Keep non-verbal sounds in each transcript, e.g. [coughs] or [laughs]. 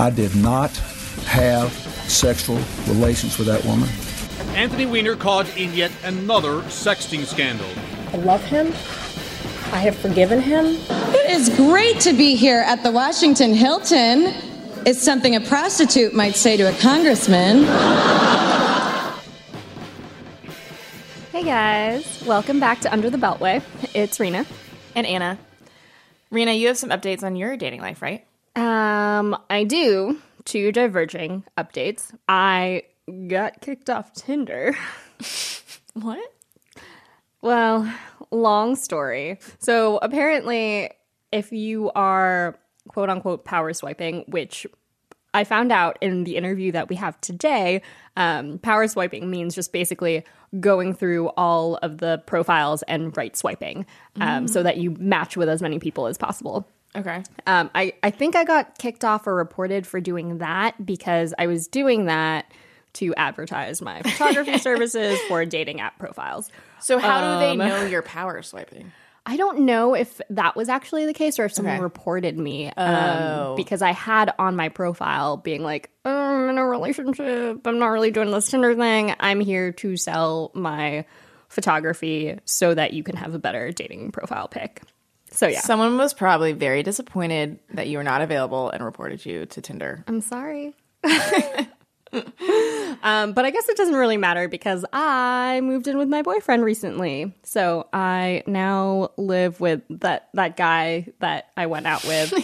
I did not have sexual relations with that woman. Anthony Weiner caught in yet another sexting scandal. I love him. I have forgiven him. It is great to be here at the Washington Hilton. It's something a prostitute might say to a congressman. Hey guys, welcome back to Under the Beltway. It's Reena. And Anna. Reena, you have some updates on your dating life, right? Um, I do. Two diverging updates. I got kicked off Tinder. [laughs] What? Well, long story. So apparently, if you are quote unquote power swiping, which I found out in the interview that we have today, um, power swiping means just basically going through all of the profiles and right swiping um, so that you match with as many people as possible. Okay. Um, I, I think I got kicked off or reported for doing that because I was doing that to advertise my [laughs] photography services for dating app profiles. So how do they Um, know you're [laughs] power swiping? I don't know if that was actually the case or if someone Okay. reported me. Um, Oh. because I had on my profile being like, "Oh, I'm in a relationship. I'm not really doing this Tinder thing. I'm here to sell my photography so that you can have a better dating profile pic. So yeah, Someone was probably very disappointed that you were not available and reported you to Tinder. I'm sorry. um, but I guess it doesn't really matter because I moved in with my boyfriend recently. So I now live with that that guy that I went out with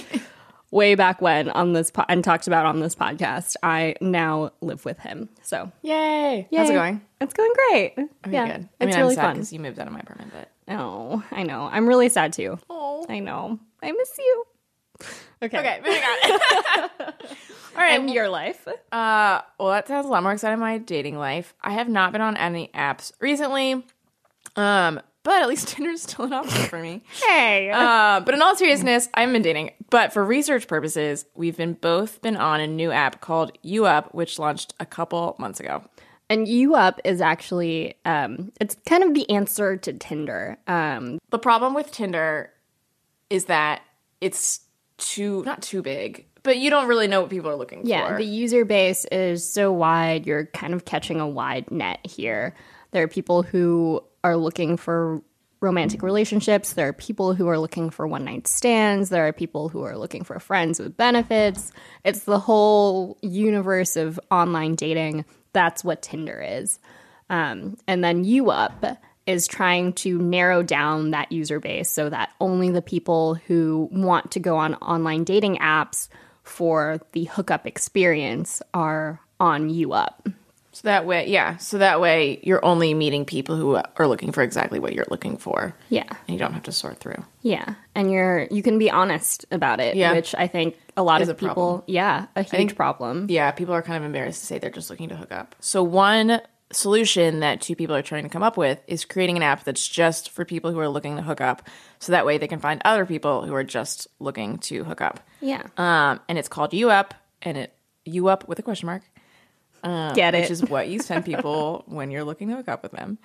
[laughs] way back when on this po- and talked about on this podcast. I now live with him. So Yay! How's it going? It's going great. Okay, yeah, good. I it's mean, really I'm sad fun. because you moved out of my apartment, but Oh, I know. I'm really sad too. oh, I know. I miss you. Okay. okay, moving on. [laughs] All right, And your life. Uh, well, that sounds a lot more exciting. My dating life. I have not been on any apps recently. Um, but at least [laughs] Tinder's still an option for me. [laughs] Hey. Uh, but in all seriousness, I haven't been dating. But for research purposes, we've been both been on a new app called You Up, which launched a couple months ago. And You Up is actually um it's kind of the answer to Tinder. Um The problem with Tinder is that it's too not too big, but you don't really know what people are looking yeah, for. Yeah, the user base is so wide, you're kind of catching a wide net here. There are people who are looking for romantic relationships, there are people who are looking for one night stands, there are people who are looking for friends with benefits. It's the whole universe of online dating. That's what Tinder is. Um, and then You Up is trying to narrow down that user base so that only the people who want to go on online dating apps for the hookup experience are on You Up. So that way, yeah. So that way, you're only meeting people who are looking for exactly what you're looking for. Yeah. and you don't have to sort through. Yeah. And you're you can be honest about it, Yeah. which I think a lot Is of a people problem. yeah, a huge think- problem. Yeah, people are kind of embarrassed to say they're just looking to hook up. So one solution that two people are trying to come up with is creating an app that's just for people who are looking to hook up, so that way they can find other people who are just looking to hook up. Yeah. Um, and it's called You Up, and it You Up with a question mark, Um, Get it. which is what you send people [laughs] when you're looking to hook up with them.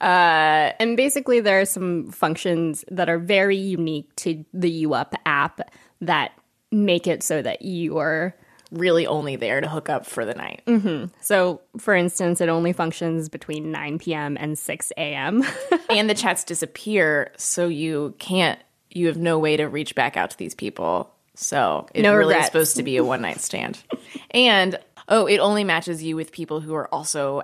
Uh, and basically, there are some functions that are very unique to the You Up app that make it so that you are. Really, only there to hook up for the night. Mm-hmm. So, for instance, it only functions between 9 p.m. and 6 a.m. [laughs] and the chats disappear, so you can't. You have no way to reach back out to these people. So it No really is regrets. supposed to be a one night stand. [laughs] and oh, it only matches you with people who are also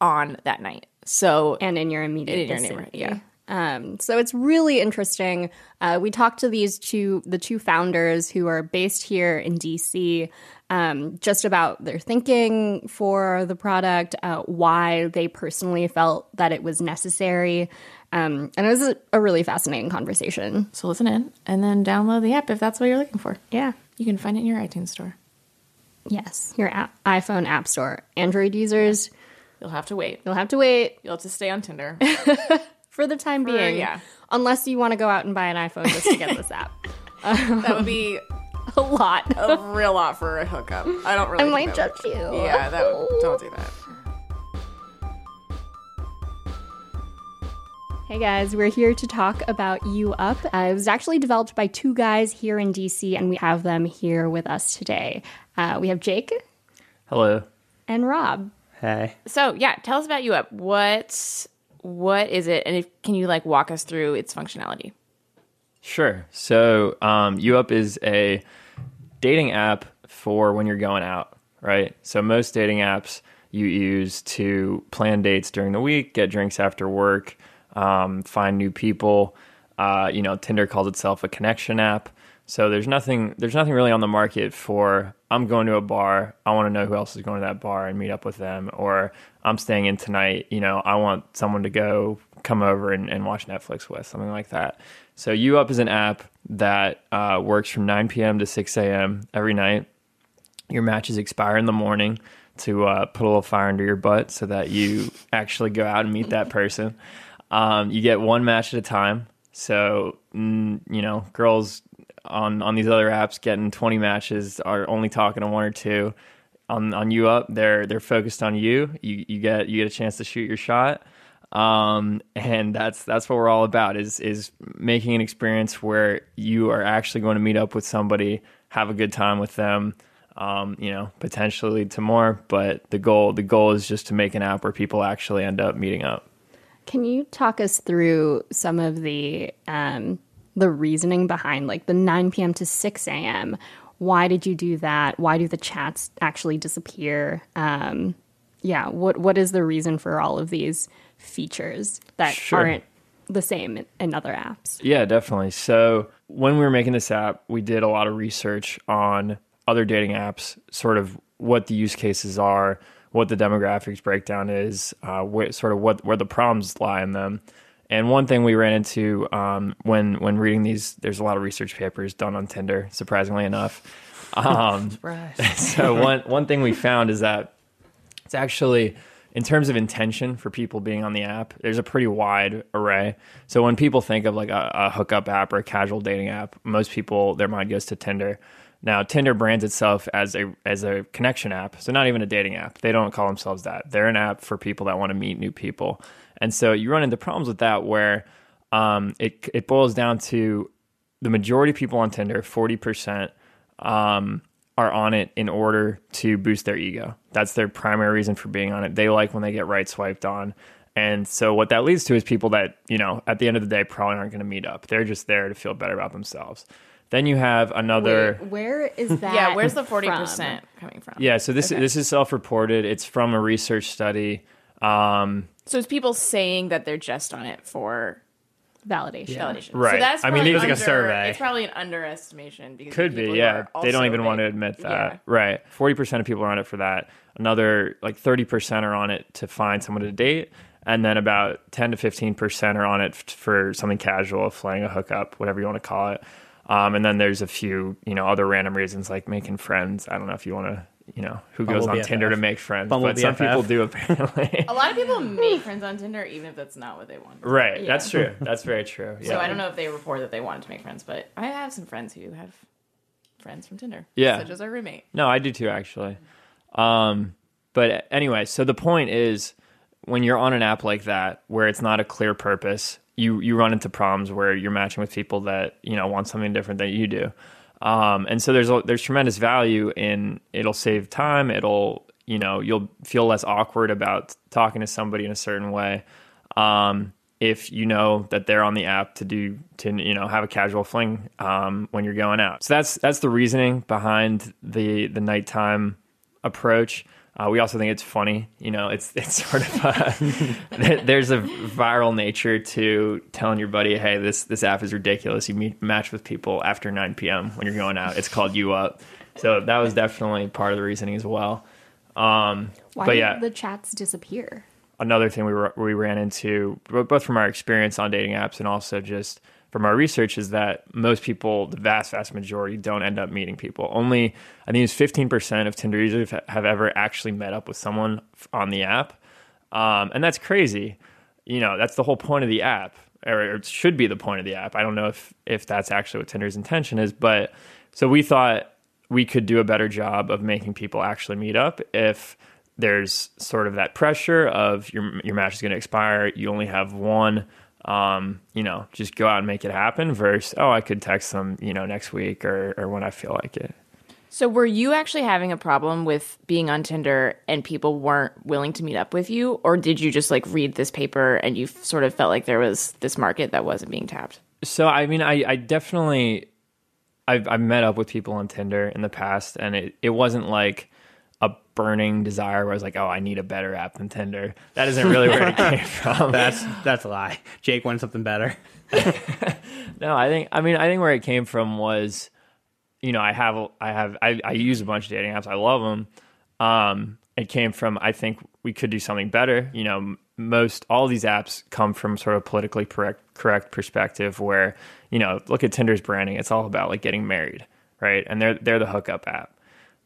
on that night. So and in your immediate In your neighborhood, yeah. Um, so it's really interesting. Uh, we talked to these two, the two founders who are based here in DC, um, just about their thinking for the product, uh, why they personally felt that it was necessary. Um, and it was a, a really fascinating conversation. so listen in and then download the app if that's what you're looking for. Yeah. You can find it in your iTunes store. Yes. Your app, iPhone App Store. Android users, You'll have to wait. you'll have to wait You'll have to stay on Tinder. [laughs] for the time being. yeah. Unless you want to go out and buy an iPhone just to get this app. [laughs] that would be A lot. a real lot for a hookup. I don't really. I think might that judge would- you. Yeah, that would, don't do that. Hey guys, we're here to talk about You Up. Uh, it was actually developed by two guys here in DC, and we have them here with us today. Uh, we have Jake Hello. and Rob. Hey. So yeah, tell us about you up. What what is it, and if, can you like walk us through its functionality? Sure. So, um, You Up is a dating app for when you're going out, right? So, most dating apps you use to plan dates during the week, get drinks after work, um, find new people. Uh, you know, Tinder calls itself a connection app. So there's nothing there's nothing really on the market for I'm going to a bar, I want to know who else is going to that bar and meet up with them, or I'm staying in tonight, you know, I want someone to go come over and, and watch Netflix with, something like that. So You Up is an app that uh, works from 9 p.m. to 6 a.m. every night. Your matches expire in the morning to uh, put a little fire under your butt so that you actually go out and meet that person. Um, you get one match at a time. So, mm, you know, girls on, on these other apps getting 20 matches are only talking to one or two. On, on you up, they're they're focused on you. You you get you get a chance to shoot your shot, um, and that's that's what we're all about is is making an experience where you are actually going to meet up with somebody, have a good time with them, um, you know, potentially to more. But the goal the goal is just to make an app where people actually end up meeting up. Can you talk us through some of the um, the reasoning behind like the 9 p.m. to 6 a.m.? Why did you do that? Why do the chats actually disappear? Um, yeah, what what is the reason for all of these features that Sure. aren't the same in, in other apps? Yeah, definitely. So when we were making this app, we did a lot of research on other dating apps, sort of what the use cases are, what the demographics breakdown is, uh, where, sort of what where the problems lie in them. And one thing we ran into um, when when reading these, there's a lot of research papers done on Tinder, surprisingly enough. [laughs] Um, [laughs] so one one thing we found is that it's actually in terms of intention for people being on the app there's a pretty wide array so when people think of like a, a hookup app or a casual dating app most people their mind goes to tinder now tinder brands itself as a as a connection app so not even a dating app they don't call themselves that they're an app for people that want to meet new people and so you run into problems with that where um, it, it boils down to the majority of people on tinder 40% um, are on it in order to boost their ego. That's their primary reason for being on it. They like when they get right swiped on. And so what that leads to is people that, you know, at the end of the day probably aren't going to meet up. They're just there to feel better about themselves. Then you have another Wait, where is [laughs] that? yeah, where's the forty percent coming from? Yeah, so this this is self-reported. It's from a research study. Um, So it's people saying that they're just on it for validation? validation. Right. So that's I mean, probably it was like a survey. It's probably an underestimation because Could be, yeah. They don't also even want to admit that. Yeah. Right. 40% of people are on it for that. Another, like 30% are on it to find someone to date. And then about 10 to 15% are on it f- for something casual, flaying a hookup, whatever you want to call it. Um, and then there's a few, you know, other random reasons like making friends. I don't know if you want to, you know, who goes Bumble on Tinder to make friends, Bumble but some BFF. people do [laughs] apparently. A lot of people make friends on Tinder even if that's not what they want. right. That's true. [laughs] That's very true. So I don't know if they report that they wanted to make friends, but I have some friends who have friends from Tinder. Yeah. Such as our roommate. No, I do too, actually. Um, but anyway, so the point is when you're on an app like that where it's not a clear purpose, you you run into problems where you're matching with people that you know want something different than you do. Um, and so there's there's tremendous value in it'll save time. It'll you know you'll feel less awkward about talking to somebody in a certain way. Um, if you know that they're on the app to do to you know have a casual fling um, when you're going out. So that's that's the reasoning behind the the nighttime approach. Uh, we also think it's funny. You know, it's [laughs] it's sort of a, there's a viral nature to telling your buddy, "Hey, this this app is ridiculous." You meet match with people after 9 p.m. when you're going out. It's called You Up. So that was definitely part of the reasoning as well. Um, Why but did yeah, the chats disappear? another thing we were, we ran into both from our experience on dating apps and also just from our research is that most people, the vast vast majority, don't end up meeting people. Only I think it's fifteen percent of Tinder users have ever actually met up with someone on the app, um, and that's crazy. You know, that's the whole point of the app, or it should be the point of the app. I don't know if if that's actually what Tinder's intention is, but so we thought we could do a better job of making people actually meet up if there's sort of that pressure of your your match is going to expire. You only have one um, you know, just go out and make it happen versus, oh, I could text them, you know, next week or, or when I feel like it. So were you actually having a problem with being on Tinder and people weren't willing to meet up with you or did you just like read this paper and you sort of felt like there was this market that wasn't being tapped? So, I mean, I, I definitely, I've, I've met up with people on Tinder in the past and it, it wasn't like a burning desire where I was like, oh, I need a better app than Tinder. That isn't really where it came [laughs] from. That's that's a lie. Jake wanted something better. [laughs] No, I think I mean I think where it came from was, you know, I have I have I, I use a bunch of dating apps. I love them. Um, it came from I think we could do something better. You know, most all these apps come from sort of politically correct correct perspective where you know look at Tinder's branding. It's all about like getting married, right? And they're they're the hookup app.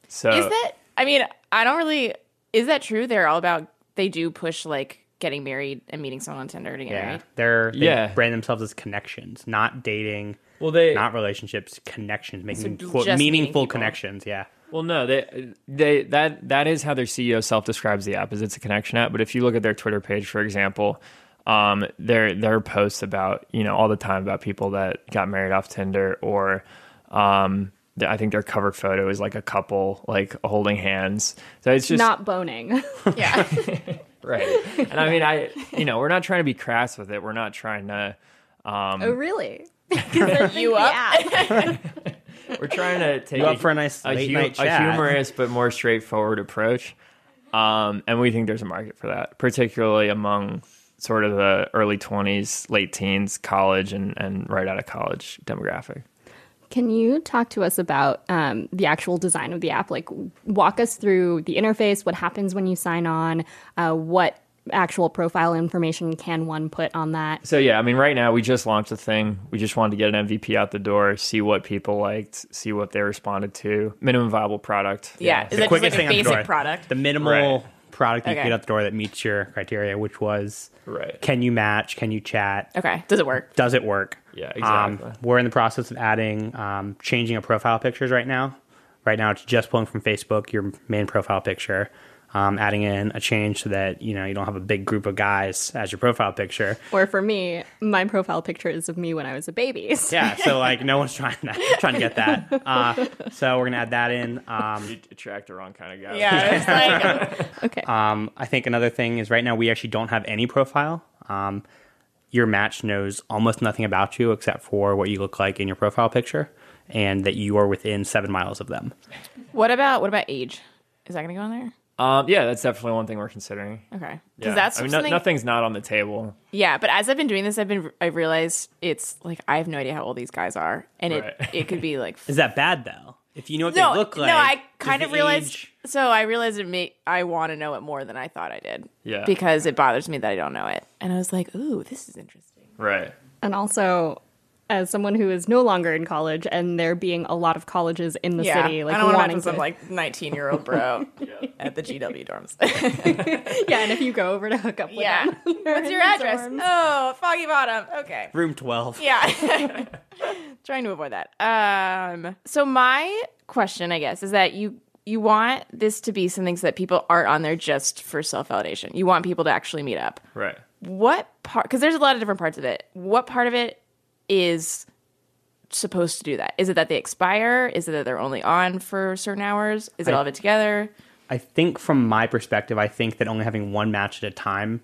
So Is that I mean, I don't really is that true? They're all about they do push like getting married and meeting someone on Tinder to get Yeah, married. they're they Yeah. brand themselves as connections, not dating, well they not relationships, connections, making just quote, meaningful connections. Yeah, Well, no, they they that that is how their CEO self describes the app, is it's a connection app. But if you look at their Twitter page, for example, um, their their posts about you know all the time about people that got married off Tinder, or um, th- I think their cover photo is like a couple like holding hands. So it's just Not boning. [laughs] Yeah. [laughs] right. And I mean, I you know we're not trying to be crass with it. We're not trying to. Um, oh, really? [laughs] you up? We're trying to take You up for a nice a, hu- night a humorous but more straightforward approach. Um, and we think there's a market for that, particularly among sort of the early 20s, late teens, college, and, and right out of college demographic. Can you talk to us about um, the actual design of the app? Like, walk us through the interface, what happens when you sign on, uh, what actual profile information can one put on that? So, yeah, I mean, right now we just launched the thing. We just wanted to get an MVP out the door, see what people liked, see what they responded to. Minimum viable product. Yeah. Is the that just quickest like thing a out the basic door. product? the minimal Right. Product that you Okay. get out the door that meets your criteria, which was Right. can you match, can you chat, Okay. Does it work? does it work? Yeah, Um, exactly. we're in the process of adding, um, changing a profile pictures right now. Right now, it's just pulling from Facebook your main profile picture, um, adding in a change so that you know you don't have a big group of guys as your profile picture. Or for me, my profile picture is of me when I was a baby. So [laughs] Yeah, so like no one's trying to [laughs] trying to get that. Uh, so we're gonna add that in. Um, You attract the wrong kind of guy. Yeah. It's [laughs] like, Okay. Um, I think another thing is right now we actually don't have any profile. Um, your match knows almost nothing about you except for what you look like in your profile picture, and that you are within seven miles of them. what about what about age? Is that going to go on there? Um, yeah, that's definitely one thing we're considering. Okay. Because Yeah. that's I mean, no- nothing's not on the table. Yeah, but as I've been doing this, I've been I realized it's like I have no idea how old these guys are, and Right. it it could be [laughs] like Is that bad though? If you know what no, they look like, no. I kind of realized. age- So I realized it may I want to know it more than I thought I did. Yeah. Because it bothers me that I don't know it, and I was like, ooh, this is interesting. Right. and also, as someone who is no longer in college and there being a lot of colleges in the city, like I don't want to wanting to, some like nineteen year old bro [laughs] at the GW dorms. [laughs] [laughs] yeah, and if you go over to hook up with yeah. them, What's your address? Oh, Foggy Bottom. Okay. room twelve. Yeah. Trying to avoid that. Um so my question, I guess, is that you you want this to be something so that people aren't on there just for self-validation. You want people to actually meet up. Right. What part cuz there's a lot of different parts of it. What part of it is supposed to do that? Is it that they expire? Is it that they're only on for certain hours? Is it all of it together? I think from my perspective, I think that only having one match at a time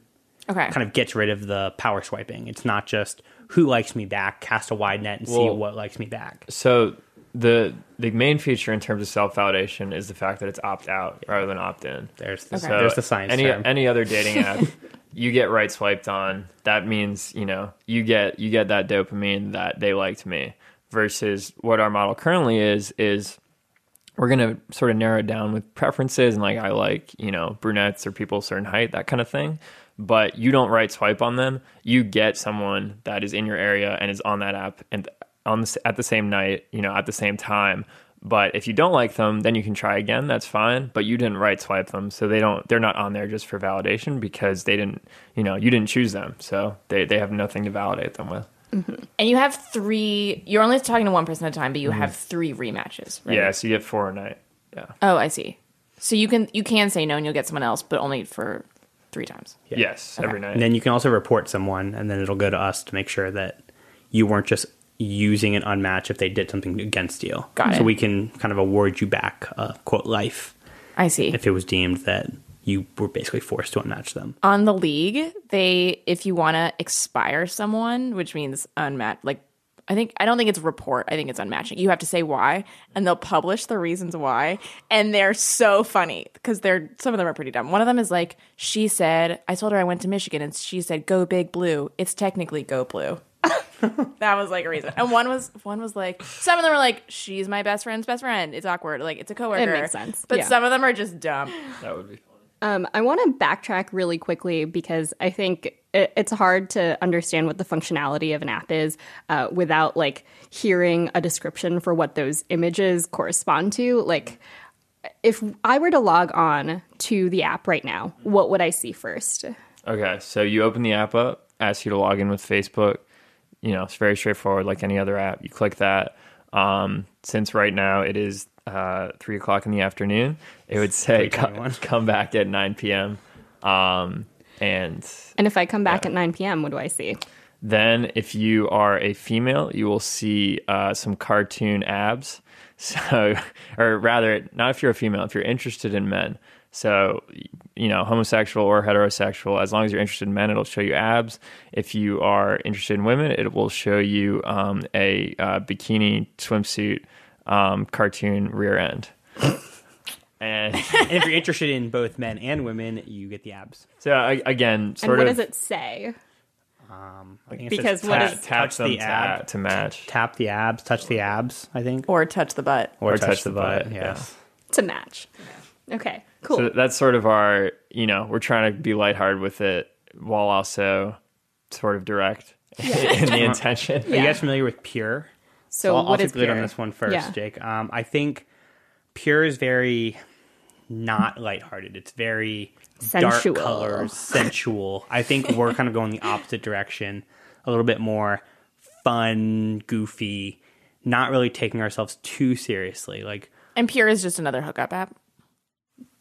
Okay. kind of gets rid of the power swiping. It's not just who likes me back, cast a wide net and see what likes me back. So the the main feature in terms of self validation is the fact that it's opt out rather than opt in. There's the, So there's the science Any term. any other [laughs] dating app, you get right swiped on. That means you know you get you get that dopamine that they liked me. Versus what our model currently is is we're gonna sort of narrow it down with preferences and like I like you know brunettes or people a certain height that kind of thing. But you don't right swipe on them. You get someone that is in your area and is on that app and on the, at the same night, you know, at the same time. But if you don't like them, then you can try again. That's fine. But you didn't right swipe them, so they don't. They're not on there just for validation because they didn't. You know, you didn't choose them, so they they have nothing to validate them with. Mm-hmm. And you have 3 you're only talking to one person at a time, but you mm-hmm. have 3 rematches, right? Yeah, so you get four a night. Yeah. Oh, I see. So you can you can say no and you'll get someone else, but only for three times. Yes, every night. And then you can also report someone, and then it'll go to us to make sure that you weren't just using an unmatch if they did something against you. Got so it. we can kind of award you back a quote life I see. if it was deemed that you were basically forced to unmatch them. on the league, they if you want to expire someone, which means unmatched, like I think I don't think it's report. I think it's unmatching. You have to say why, and they'll publish the reasons why, and they're so funny because they're some of them are pretty dumb. One of them is like she said, "I told her I went to Michigan, and she said go big blue. It's technically go blue." That was like a reason. And one was one was like some of them are like she's my best friend's best friend. It's awkward. Like it's a coworker. It makes sense. But Yeah. some of them are just dumb. that would be funny. Um, I want to backtrack really quickly because I think it, it's hard to understand what the functionality of an app is uh, without like hearing a description for what those images correspond to. Like, if I were to log on to the app right now, what would I see first? Okay, so you open the app up, ask you to log in with Facebook. You know, it's very straightforward, like any other app. You click that. Um, since right now it is uh, three o'clock in the afternoon, it would say co- 3:21. [laughs] come back at nine p.m. Um, and And if I come back at 9 p.m., what do I see? then if you are a female, you will see uh, some cartoon abs. [laughs] So, or rather, not if you're a female, if you're interested in men. So, you know, homosexual or heterosexual, as long as you're interested in men, it'll show you abs. If you are interested in women, it will show you um, a uh, bikini swimsuit um, cartoon rear end. and [laughs] and if you're interested in both men and women, you get the abs. so, I, again, sort and what of does it say? I think it Because says what tap, is- touch them the to, ab, to match. tap the abs, touch the abs. I think, Or touch the butt. or, Or touch the butt, Yes. To match. Okay, cool. So that's sort of our, you know, we're trying to be lighthearted with it while also sort of direct [laughs] in the intention. Are you guys familiar with Pure? So, I'll, what I'll is take the lead on this one first, Yeah. Jake. Um, I think Pure is very not lighthearted. It's very Sensual. dark colors, sensual. I think we're kind of going the opposite direction, a little bit more fun, goofy, not really taking ourselves too seriously. Like And Pure is just another hookup app.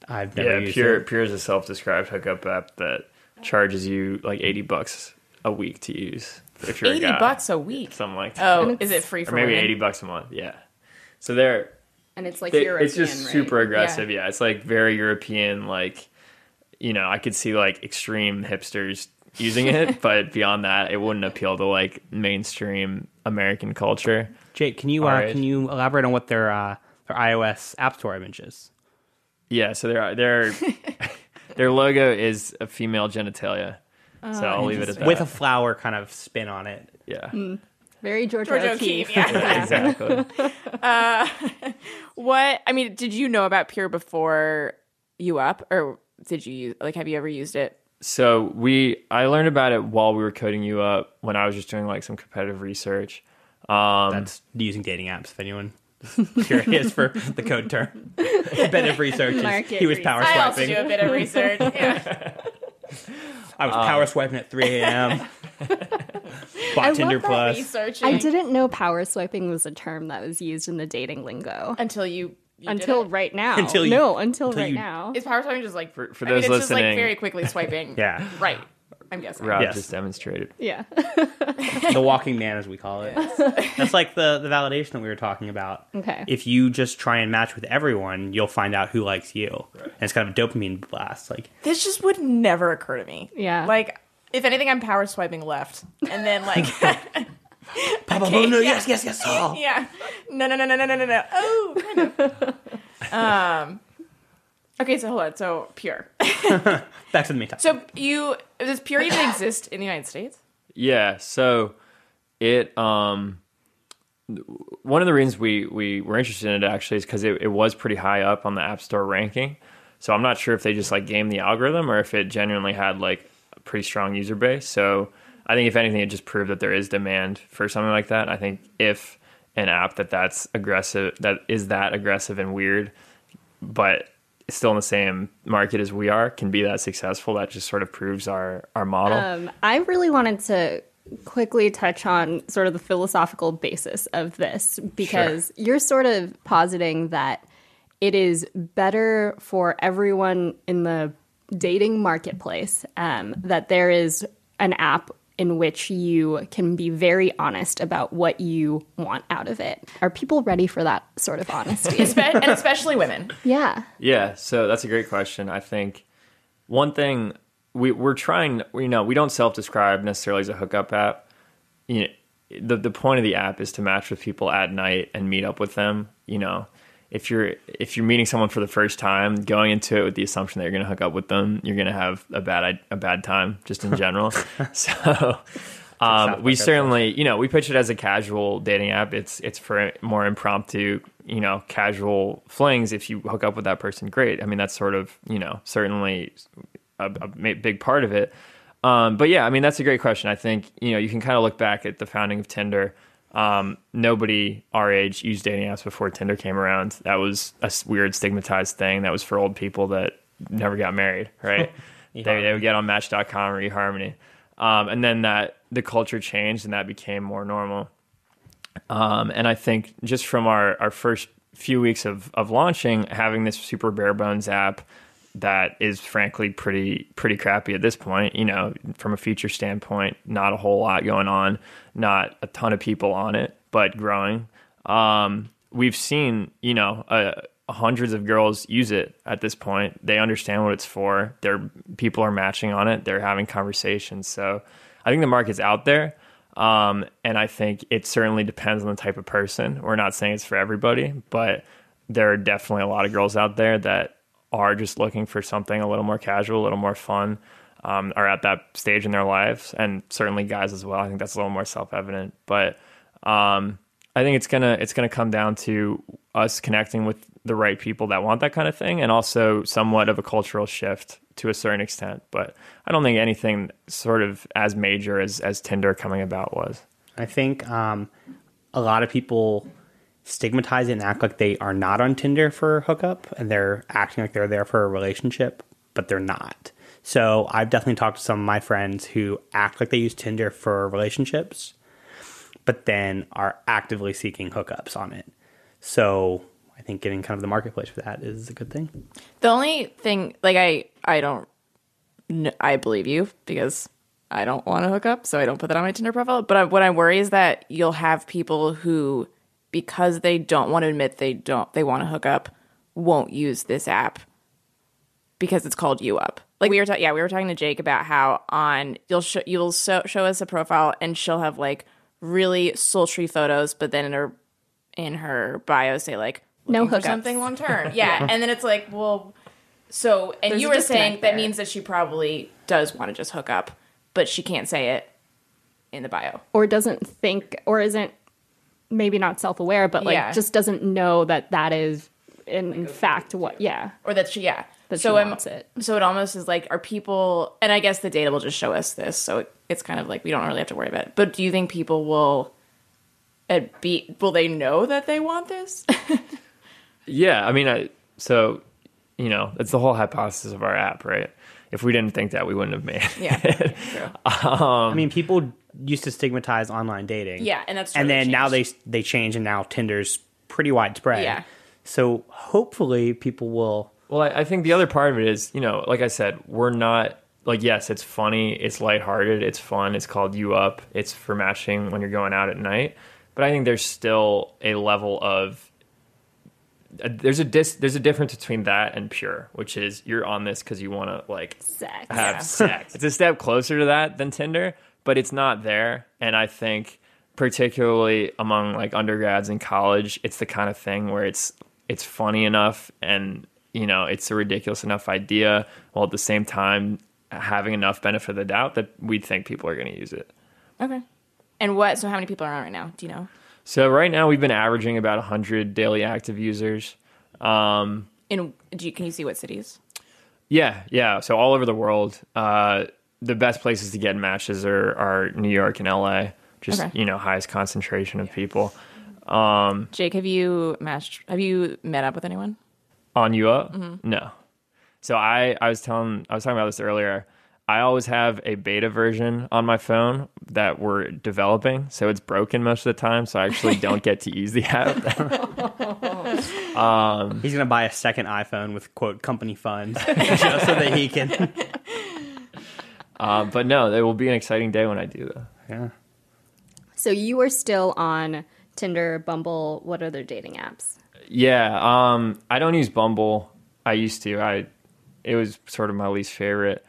I've never Yeah, used Pure it. Pure is a self-described hookup app that charges you like eighty bucks a week to use if you're a Eighty guy. bucks a week. something like that. Oh, is it free or for maybe women? eighty bucks a month. Yeah. So they're And it's like they- European, it's just right? super aggressive. Yeah. it's like very European. Like you know, I could see like extreme hipsters using it, [laughs] but beyond that, it wouldn't appeal to like mainstream American culture. Jake, can you uh, can you elaborate on what their uh, their iOS App Store image is? Yeah, so their their [laughs] their logo is a female genitalia. so I'll leave it at that. With a flower kind of spin on it. yeah, Very Georgia, Georgia O'Keeffe. O'Keeffe, yeah. exactly. [laughs] [laughs] What I mean, did you know about Pure before you up, or did you use, like have you ever used it? So we, I learned about it while we were coding you up when I was just doing like some competitive research. Um, That's using dating apps. If anyone is [laughs] curious for the code term, [laughs] competitive research. is- Market he was power swiping. I also swiping. do a bit of research. [laughs] Yeah. I was Um, power swiping at 3 a.m. Bought Tinder Love that Plus. researching I didn't know power swiping was a term that was used in the dating lingo until you, you until right now. Until you- no, until, until right you- now. Is power swiping just like For- for I mean, those it's just like listening- very quickly swiping. Yeah, Right. I'm guessing. Rob Yes. just demonstrated. Yeah. the walking man, as we call it. That's like the the validation that we were talking about. Okay. If you just try and match with everyone, you'll find out who likes you, and it's kind of a dopamine blast. Like This just would never occur to me. Yeah. Like, if anything, I'm power swiping left, and then like, [laughs] Papa Okay, Bono, yeah. yes, yes, yes. Oh. yeah, no, no, no, no, no, no, no, no. Oh, kind of. [laughs] um. Okay, so hold on. So pure. [laughs] Back to the meantime. So you does pure even exist in the United States? Yeah, so it um one of the reasons we we were interested in it actually is because it, it was pretty high up on the App Store ranking. So I'm not sure if they just like game the algorithm or if it genuinely had like a pretty strong user base. So I think if anything, it just proved that there is demand for something like that. I think if an app that that's aggressive, that is that aggressive and weird, but is still in the same market as we are, can be that successful. That just sort of proves our our model. Um, I really wanted to quickly touch on sort of the philosophical basis of this because you're sort of positing that it is better for everyone in the dating marketplace um, that there is an app in which you can be very honest about what you want out of it. Are people ready for that sort of honesty? [laughs] And especially women. yeah. Yeah, so that's a great question. I think one thing we we're trying, you know, we don't self-describe necessarily as a hookup app. You know, the the point of the app is to match with people at night and meet up with them. You know, if you're if you're meeting someone for the first time, going into it with the assumption that you're going to hook up with them, you're going to have a bad a bad time just in general. [laughs] [laughs] so. Um, we certainly, you know, we pitch it as a casual dating app. It's it's for more impromptu, you know, casual flings. If you hook up with that person, great. I mean, that's sort of, you know, certainly a, a big part of it. Um, but yeah, I mean, that's a great question. I think you know you can kind of look back at the founding of Tinder. Um, nobody our age used dating apps before Tinder came around. That was a weird stigmatized thing. That was for old people that never got married, right? [laughs] they, they would get on Match.com or eHarmony, um, and then that the culture changed and that became more normal. Um, and I think just from our, our first few weeks of, of launching, having this super bare bones app that is frankly pretty pretty crappy at this point, you know, from a feature standpoint, not a whole lot going on, not a ton of people on it, but growing. Um, we've seen, you know, uh, hundreds of girls use it at this point. They understand what it's for. Their people are matching on it. They're having conversations. So I think the market's out there. Um, and I think it certainly depends on the type of person. We're not saying it's for everybody, but there are definitely a lot of girls out there that are just looking for something a little more casual, a little more fun, um, are at that stage in their lives, and certainly guys as well. I think that's a little more self evident, but um, I think it's gonna it's gonna come down to us connecting with the right people that want that kind of thing, and also somewhat of a cultural shift to a certain extent. But I don't think anything sort of as major as as Tinder coming about was. I think um, a lot of people stigmatize it and act like they are not on Tinder for hookup and they're acting like they're there for a relationship, but they're not. So I've definitely talked to some of my friends who act like they use Tinder for relationships, but then are actively seeking hookups on it. So I think getting kind of the marketplace for that is a good thing. The only thing, like I, I don't, I believe you because I don't want to hook up, so I don't put that on my Tinder profile. But I, what I worry is that you'll have people who, because they don't want to admit they don't, they want to hook up, won't use this app because it's called You Up. Like we were, ta- yeah, we were talking to Jake about how on you'll sh- you'll so- show us a profile and she'll have like really sultry photos, but then in her in her bio say like No hookups. something long term. [laughs] Yeah. and then it's like, well, so and There's you were saying that there. means that she probably does want to just hook up, but she can't say it in the bio. Or doesn't think, or isn't maybe not self aware, but like Yeah. just doesn't know that that is in, in fact what, yeah. Or that she yeah. That so she wants it. So it almost is like are people and I guess the data will just show us this, so it, it's kind of like we don't really have to worry about it. But do you think people will uh, be will they know that they want this? [laughs] Yeah, I mean, I, so you know, that's the whole hypothesis of our app, right? If we didn't think that, we wouldn't have made. it. yeah. [laughs] I mean, people used to stigmatize online dating. Yeah, and that's and totally then now they they change, and now Tinder's pretty widespread. Yeah. So hopefully, people will. Well, I, I think the other part of it is, you know, like I said, we're not like yes, it's funny, it's lighthearted, it's fun. It's called You Up. It's for matching when you're going out at night. But I think there's still a level of uh, there's a dis, there's a difference between that and pure, which is you're on this because you want to like Sex. have sex. [laughs] It's a step closer to that than Tinder, but it's not there. And I think particularly among like undergrads in college, it's the kind of thing where it's it's funny enough and you know, it's a ridiculous enough idea while at the same time having enough benefit of the doubt that we think people are going to use it. Okay. And what so how many people are on right now? Do you know? So right now we've been averaging about 100 daily active users. Um, In do you, can you see what cities? Yeah, yeah. So all over the world, uh, the best places to get matches are, are New York and LA. Just Okay. you know, highest concentration of people Jake, have you matched have you met up with anyone? on you up. Mm-hmm. No. So I I was telling I was talking about this earlier. I always have a beta version on my phone that we're developing, so it's broken most of the time. So I actually [laughs] don't get to use the app. [laughs] Um, He's gonna buy a second iPhone with quote company funds just [laughs] so that he can. Uh, but no, it will be an exciting day when I do though. Yeah. So you are still on Tinder, Bumble, what other dating apps? Yeah, um, I don't use Bumble. I used to. I it was sort of my least favorite.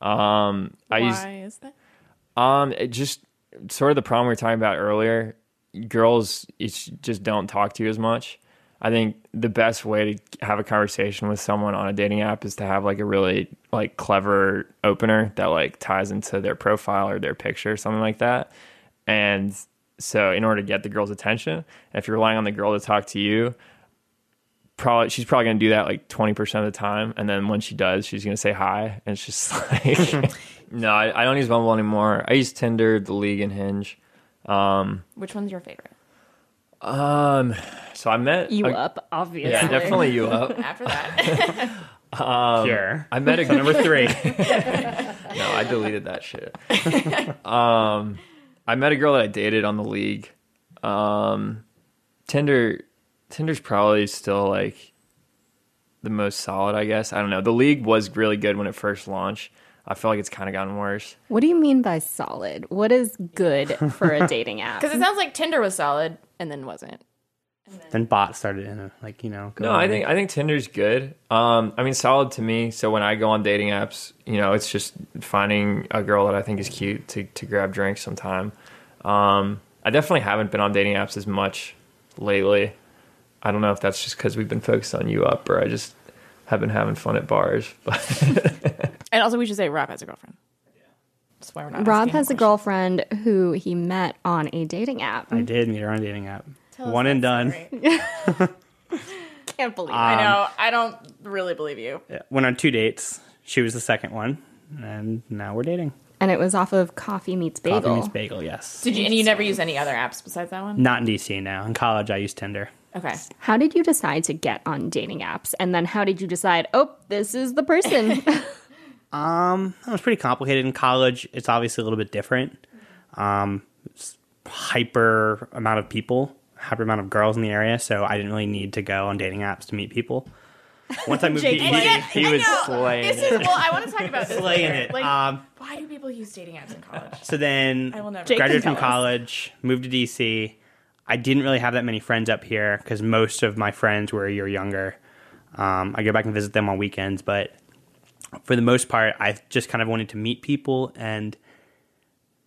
Um, I use Why is that? Um, it just sort of the problem we were talking about earlier. Girls, it's just don't talk to you as much. I think the best way to have a conversation with someone on a dating app is to have like a really like clever opener that like ties into their profile or their picture, or something like that. And so, in order to get the girl's attention, if you're relying on the girl to talk to you, probably she's probably going to do that like 20% of the time and then when she does she's going to say hi and it's just [laughs] like [laughs] no I, I don't use bumble anymore i use tinder the league and hinge Um, Which one's your favorite? Um so i met You a- up, obviously. yeah definitely you up. [laughs] After that, [laughs] Sure. i met a So number three. [laughs] no i deleted that shit. Um i met a girl that i dated on the league. Um tinder tinder's probably still like the most solid i guess. I don't know. The league was really good when it first launched i feel like it's kind of gotten worse What do you mean by solid? What is good for a [laughs] dating app? because it sounds like Tinder was solid and then wasn't. then bots started in, like you know. No, I think I think Tinder's good. Um, I mean, solid to me. So when I go on dating apps, you know, it's just finding a girl that I think is cute to to grab drinks sometime. Um, I definitely haven't been on dating apps as much lately. I don't know if that's just because we've been focused on you up, or I just have been having fun at bars. But [laughs] And also, we should say Rob has a girlfriend. That's why we're not. Rob has a questions. girlfriend who he met on a dating app. I did meet her on a dating app. Tell One and done. [laughs] Can't believe um, I know. I don't really believe you. Yeah, Went on two dates. She was the second one, and now we're dating. And it was off of Coffee Meets Bagel. Coffee meets bagel. Yes. Did you? And you never use any other apps besides that one? Not in DC now. In college, I used Tinder. Okay. How did you decide to get on dating apps? And then how did you decide, oh, this is the person? [laughs] [laughs] Um, it was pretty complicated in college. It's obviously a little bit different. Um, it's hyper amount of people, hyper amount of girls in the area, so I didn't really need to go on dating apps to meet people. Once I [laughs] moved to Jake DC, he was slaying This it. is well. I want to talk about [laughs] this. slaying later. it. Like, um, why do people use dating apps in college? so then I will never. Jake graduated from us. college, moved to DC. I didn't really have that many friends up here because most of my friends were a year younger. Um, I go back and visit them on weekends, but for the most part, I just kind of wanted to meet people, and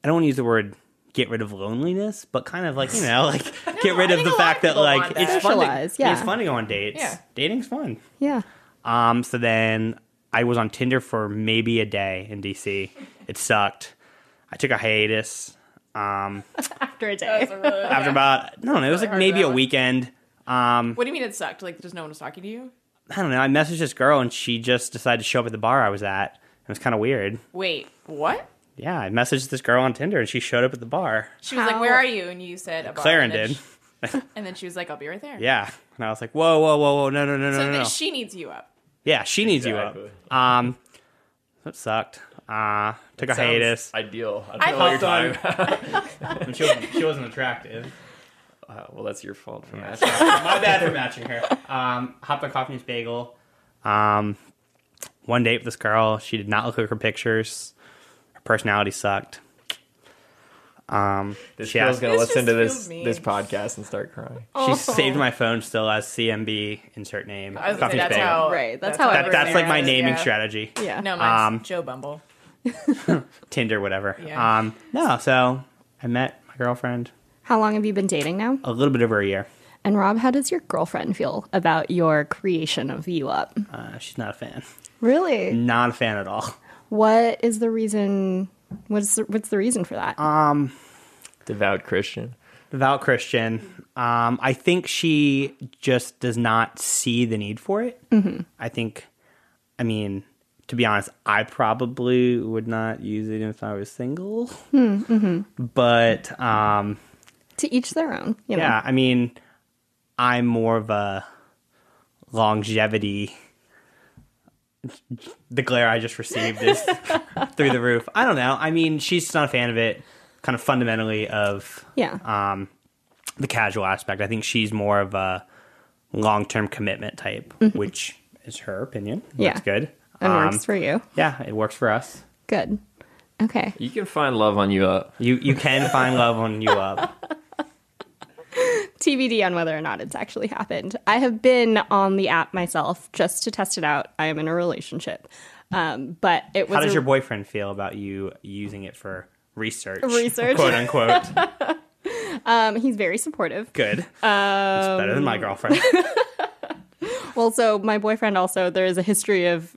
I don't want to use the word get rid of loneliness, but kind of like you know, like [laughs] get rid I of the fact of that like want it's that. fun. To, yeah. It's fun to go on dates. Yeah. Dating's fun. yeah. Um, so then I was on Tinder for maybe a day in DC. It sucked. I took a hiatus. Um, [laughs] After a day. after about no, no, it was like maybe a weekend. Um, What do you mean it sucked? Like, just no one was talking to you? I don't know. I messaged this girl and she just decided to show up at the bar I was at. It was kind of weird. Wait, what? Yeah, I messaged this girl on Tinder and she showed up at the bar. She was How- like, "Where are you?" And you said, a bar, Clarendon and then did. she- and then she was like, "I'll be right there." Yeah, and I was like, whoa, whoa, whoa, whoa, no, no, no, So no, no, then no. she needs you up. Yeah, she needs Exactly. you up. Um, that sucked. Uh, took a hiatus. Ideal. I I don't know what you're talking [laughs] about. She, wasn't, she wasn't attractive. Uh, well, that's your fault for that. [laughs] My bad for matching her. Um, hopped on Coffee Meets Bagel. Um, one date with this girl. She did not look like her pictures. Her personality sucked. Um, This she, girl's asked, gonna This listen to this mean. this podcast and start crying. she saved my phone still as CMB insert name. I was Coffee say that's Bagel. how. Right, that's how That, that's like my naming yeah. strategy. Yeah. No, mine's Um, Joe Bumble. [laughs] Tinder, whatever. Yeah. Um, no, so I met my girlfriend How long have you been dating now? a little bit over a year. And Rob, how does your girlfriend feel about your creation of You Up? Uh, she's not a fan. Really? Not a fan at all. What is the reason? What's the, what's the reason for that? Um, Devout Christian. devout Christian. Um, I think she just does not see the need for it. Mm-hmm. I think, I mean, to be honest, I probably would not use it if I was single. Mm-hmm. But um, to each their own. You know? yeah, I mean, I'm more of a longevity the glare I just received is [laughs] through the roof. I don't know. I mean, she's just not a fan of it, kind of fundamentally of Yeah. um, the casual aspect. I think she's more of a long term commitment type, which is her opinion. Mm-hmm. Yeah. That's good. and Um, works for you. Yeah, it works for us. Good. Okay. You can find love on you up. You you can find love on you up. [laughs] TBD on whether or not it's actually happened. I have been on the app myself just to test it out. I am in a relationship. Um, but it was How does a- your boyfriend feel about you using it for research? Research. quote unquote. [laughs] um, he's very supportive. Good. it's Um, better than my girlfriend. [laughs] Well, so my boyfriend also, there is a history of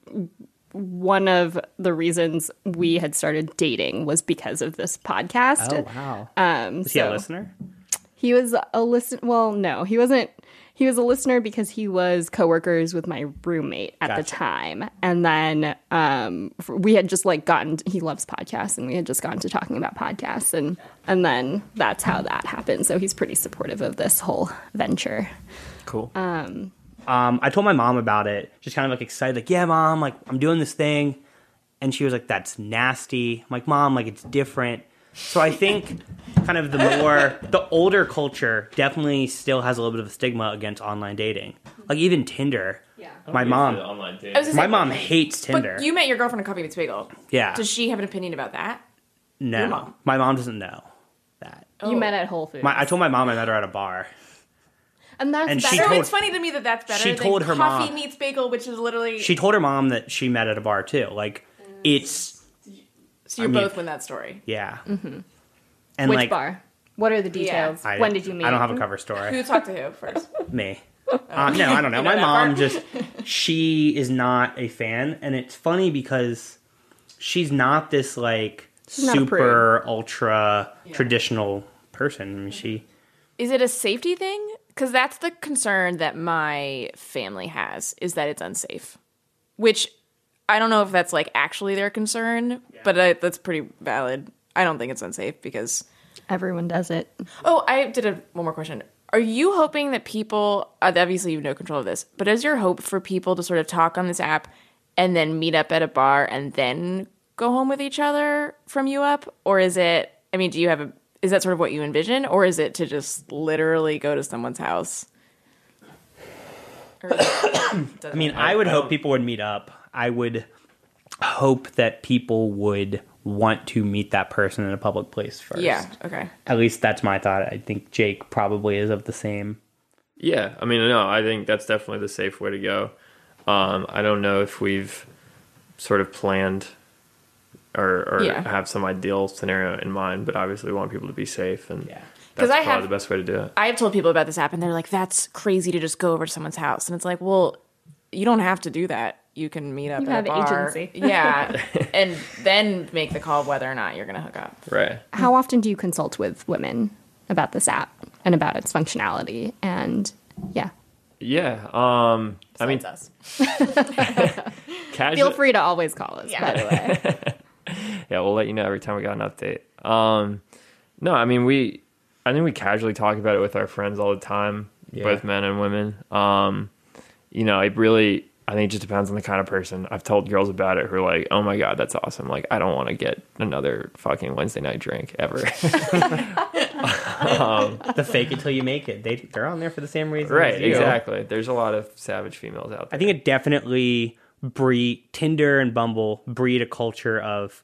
one of the reasons we had started dating was because of this podcast. oh wow. Um, Is he a listener? He was a listen. Well, no, he wasn't. He was a listener because he was coworkers with my roommate at the time, and then um, we had just like gotten. He loves podcasts, and we had just gotten to talking about podcasts, and and then that's how that happened. So he's pretty supportive of this whole venture. Cool. Um, I told my mom about it, just kind of like excited, like, yeah, mom, like I'm doing this thing. And she was like, that's nasty. I'm like, mom, like it's different. So I think kind of the more, the older culture definitely still has a little bit of a stigma against online dating. Like even Tinder. Yeah. My mom, online dating. I was gonna my say, mom hates Tinder. But you met your girlfriend at Coffee Meets Bagel. yeah. Does she have an opinion about that? no. your mom? My mom doesn't know that. Oh. You met at Whole Foods, My, I told my mom I met her at a bar. and that's and she better. So told- it's funny to me that that's better she than told her Coffee mom- Meets Bagel, which is literally. She told her mom that she met at a bar too. Like, mm. it's, so you're I mean- both in that story. yeah. Mm-hmm. And Which like, bar? What are the details? I, when did you meet? I don't have a cover story. Who talked to who first? [laughs] Me. Uh, no, I don't know. [laughs] You know My mom just she is not a fan, and it's funny because she's not this like not super ultra traditional person. I mean, she Is it a safety thing? Because that's the concern that my family has is that it's unsafe. Which I don't know if that's like actually their concern, but I, that's pretty valid. I don't think it's unsafe because. Everyone does it. Oh, I did a one more question. Are you hoping that people? uh, Obviously, you have no control of this, but is your hope for people to sort of talk on this app and then meet up at a bar and then go home with each other from you up, or is it? I mean, do you have a? Is that sort of what you envision, or is it to just literally go to someone's house? [coughs] I mean, I would hope people would meet up. I would hope that people would want to meet that person in a public place first. yeah. Okay. At least that's my thought. I think Jake probably is of the same. Yeah, I mean, no, I think that's definitely the safe way to go. Um, I don't know if we've sort of planned or, or Yeah. have some ideal scenario in mind, but obviously we want people to be safe, and Yeah. that's I probably have- the best way to do it. I have told people about this app, and they're like, "That's crazy to just go over to someone's house." And it's like, well, you don't have to do that. You can meet up You at have a bar, agency. [laughs] yeah, [laughs] and then make the call of whether or not you're going to hook up. Right. How often do you consult with women about this app and about its functionality? And yeah, Yeah. Um, I mean, Besides us. [laughs] casual. feel free to always call us. By the way, yeah, we'll let you know every time we got an update. Um, no, I mean we, I think we casually talk about it with our friends all the time, Yeah. both men and women. Um, you know, it really, I think it just depends on the kind of person. I've told girls about it who are like, "Oh my god, that's awesome!" Like, I don't want to get another fucking Wednesday night drink ever. [laughs] Um, the fake it till you make it. They they're on there for the same reason. right? as you. Exactly. There's a lot of savage females out there. I think it definitely breed Tinder and Bumble breed a culture of,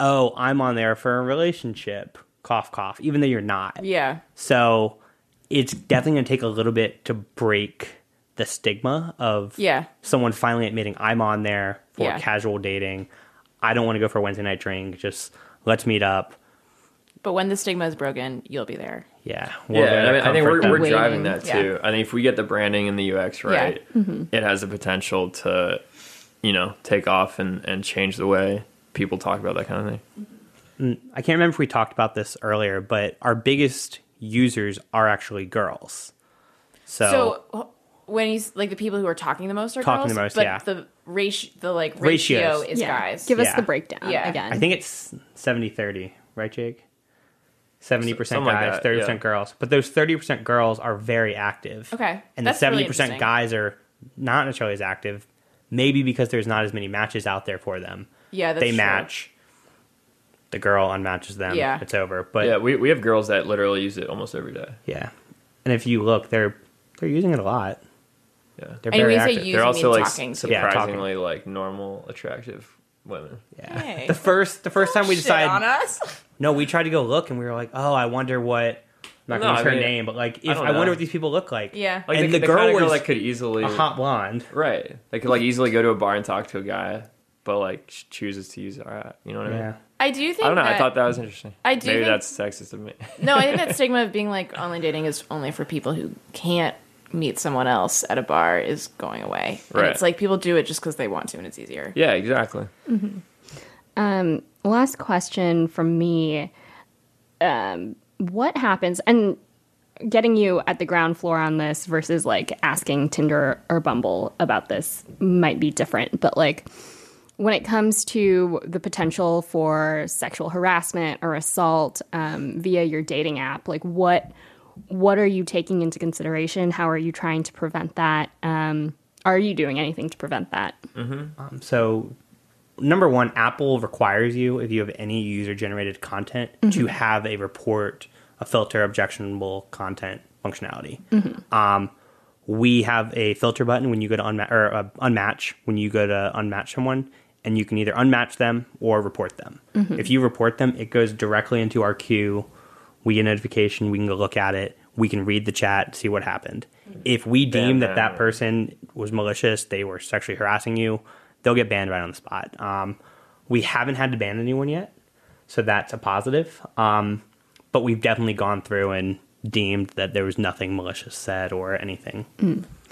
oh, I'm on there for a relationship. Cough, cough. Even though you're not. Yeah, So it's definitely going to take a little bit to break the stigma of Yeah. someone finally admitting I'm on there for Yeah. casual dating. I don't want to go for a Wednesday night drink. Just let's meet up. but when the stigma is broken, you'll be there. Yeah. Yeah, there and I, mean, I think we're, we're Waiting. driving that Yeah. too. I think if we get the branding and the UX right, mm-hmm. it has the potential to, you know, take off and, and change the way people talk about that kind of thing. I can't remember if we talked about this earlier, but our biggest users are actually girls. So, So h- when he's like the people who are talking the most are Talking girls, the most, but yeah. the ratio, the like ratio Ratios. is yeah. guys. Give us Yeah. the breakdown Yeah. again. I think it's 70 30, right, Jake? 70% Something like guys, that, 30% yeah. girls. But those 30% girls are very active. Okay. And That's the really 70% interesting. guys are not necessarily as active. maybe because there's not as many matches out there for them. Yeah, that's they true. match. The girl unmatches them. Yeah. it's over. But yeah, yeah, we, we have girls that literally use it almost every day. Yeah. And if you look, they're they're using it a lot. Yeah. They're And very we say active. use- They're you also mean like talking to- Yeah, talking. surprisingly like normal, attractive women. Yeah. Hey. The first the first time we Shit decided on us. No, we tried to go look and we were like, oh, I wonder what. I'm not No, gonna use I her mean, name, but like, if don't I, wonder what these people look like. Yeah. Like and the, the, the girl kind of was like could easily a hot blonde. right. They could like easily go to a bar and talk to a guy, but like ch- chooses to use our app. You know what I mean? Yeah, I do think I don't know. That, I thought that was interesting. I do Maybe think- that's sexist of me. no, I think that [laughs] stigma of being like online dating is only for people who can't meet someone else at a bar is going away. And Right. it's like people do it just because they want to and it's easier. yeah, exactly. Um, last question from me. Um, what happens and getting you at the ground floor on this versus like asking Tinder or Bumble about this might be different, but like when it comes to the potential for sexual harassment or assault um, via your dating app, like what what are you taking into consideration? How are you trying to prevent that? Um, are you doing anything to prevent that? Um, so, number one, Apple requires you, if you have any user generated content, to have a report, a filter objectionable content functionality. Um, we have a filter button when you go to unma- or uh, unmatch when you go to unmatch someone, and you can either unmatch them or report them. If you report them, it goes directly into our queue. We get a notification. We can go look at it. We can read the chat, see what happened. If we deem that that person was malicious, they were sexually harassing you, they'll get banned right on the spot. Um, we haven't had to ban anyone yet, so that's a positive. Um, but we've definitely gone through and deemed that there was nothing malicious said or anything.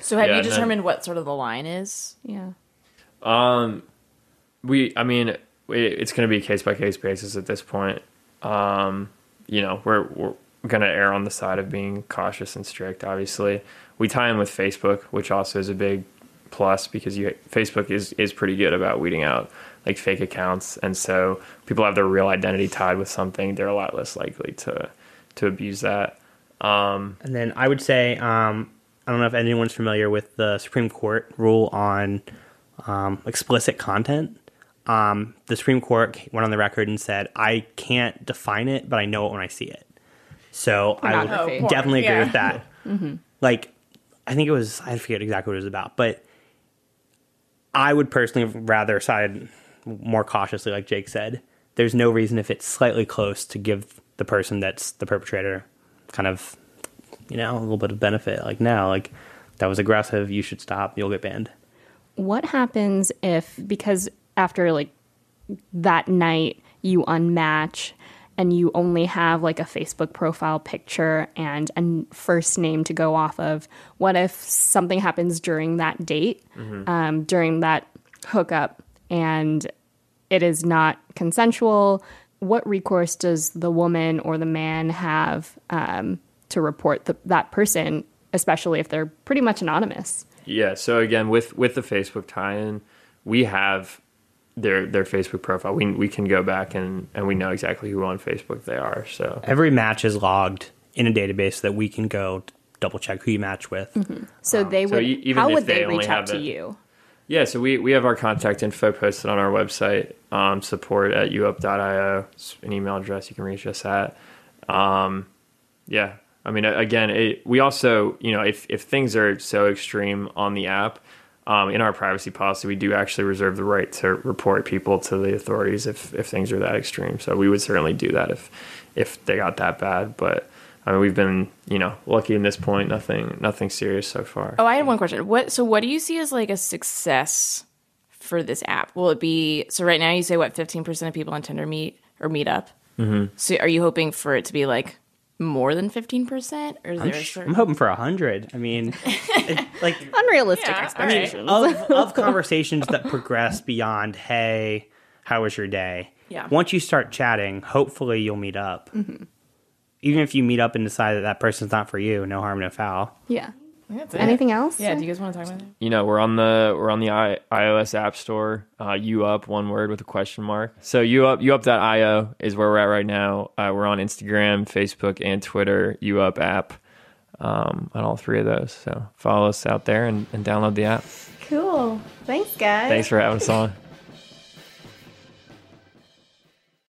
So have Yeah, you and then- determined what sort of the line is? Yeah. Um, we, I mean, it, it's going to be case by case basis at this point. Um, you know, we're we're going to err on the side of being cautious and strict. Obviously, we tie in with Facebook, which also is a big plus because you Facebook is is pretty good about weeding out like fake accounts, and so people have their real identity tied with something. They're a lot less likely to to abuse that. Um, And then I would say, um, I don't know if anyone's familiar with the Supreme Court rule on um, explicit content. Um, the Supreme Court went on the record and said, I can't define it, but I know it when I see it. So I would Oh, definitely agree yeah. with that. [laughs] Like, I think it was, I forget exactly what it was about, but I would personally rather side more cautiously, like Jake said. There's no reason if it's slightly close to give the person that's the perpetrator kind of, you know, a little bit of benefit. Like, now, like that was aggressive. You should stop. You'll get banned. what happens if because after like that night you unmatch and you only have like a Facebook profile picture and a first name to go off of. What if something happens during that date um, during that hookup and it is not consensual? What recourse does the woman or the man have um, to report the, that person especially if they're pretty much anonymous? Yeah. So again, with with the Facebook tie-in, we have their their Facebook profile. We we can go back and and we know exactly who on Facebook they are. So Every match is logged in a database so that we can go double check who you match with. So they so would. e- even how would they they, reach out to it- you? yeah. So we we have our contact info posted on our website. Um, support at uup.io. It's an email address you can reach us at. Um, yeah. I mean, again, it, we also, you know, if, if things are so extreme on the app, um, in our privacy policy, we do actually reserve the right to report people to the authorities if, if things are that extreme. So we would certainly do that if if they got that bad. But I mean, we've been, you know, lucky in this point. Nothing nothing serious so far. Oh, I had one question. What so what do you see as like a success for this app? Will it be so right now you say what 15% of people on Tinder meet or meet up? Mm-hmm. So are you hoping for it to be like more than 15% or is I'm, there a sh- certain I'm hoping for a hundred. I mean, [laughs] it- like Unrealistic Yeah, expectations. of, [laughs] of conversations that progress beyond hey how was your day Yeah. once you start chatting hopefully you'll meet up mm-hmm. even if you meet up and decide that that person's not for you no harm no foul yeah. That's it. Anything else? Yeah, do you guys want to talk about that? you know we're on the we're on the I, ios app store uh, you up one word with a question mark so you up you up.io is where we're at right now uh, we're on instagram facebook and twitter you up app um, on all three of those so follow us out there and, and download the app Cool. Thanks, guys. Thanks for having us on. [laughs]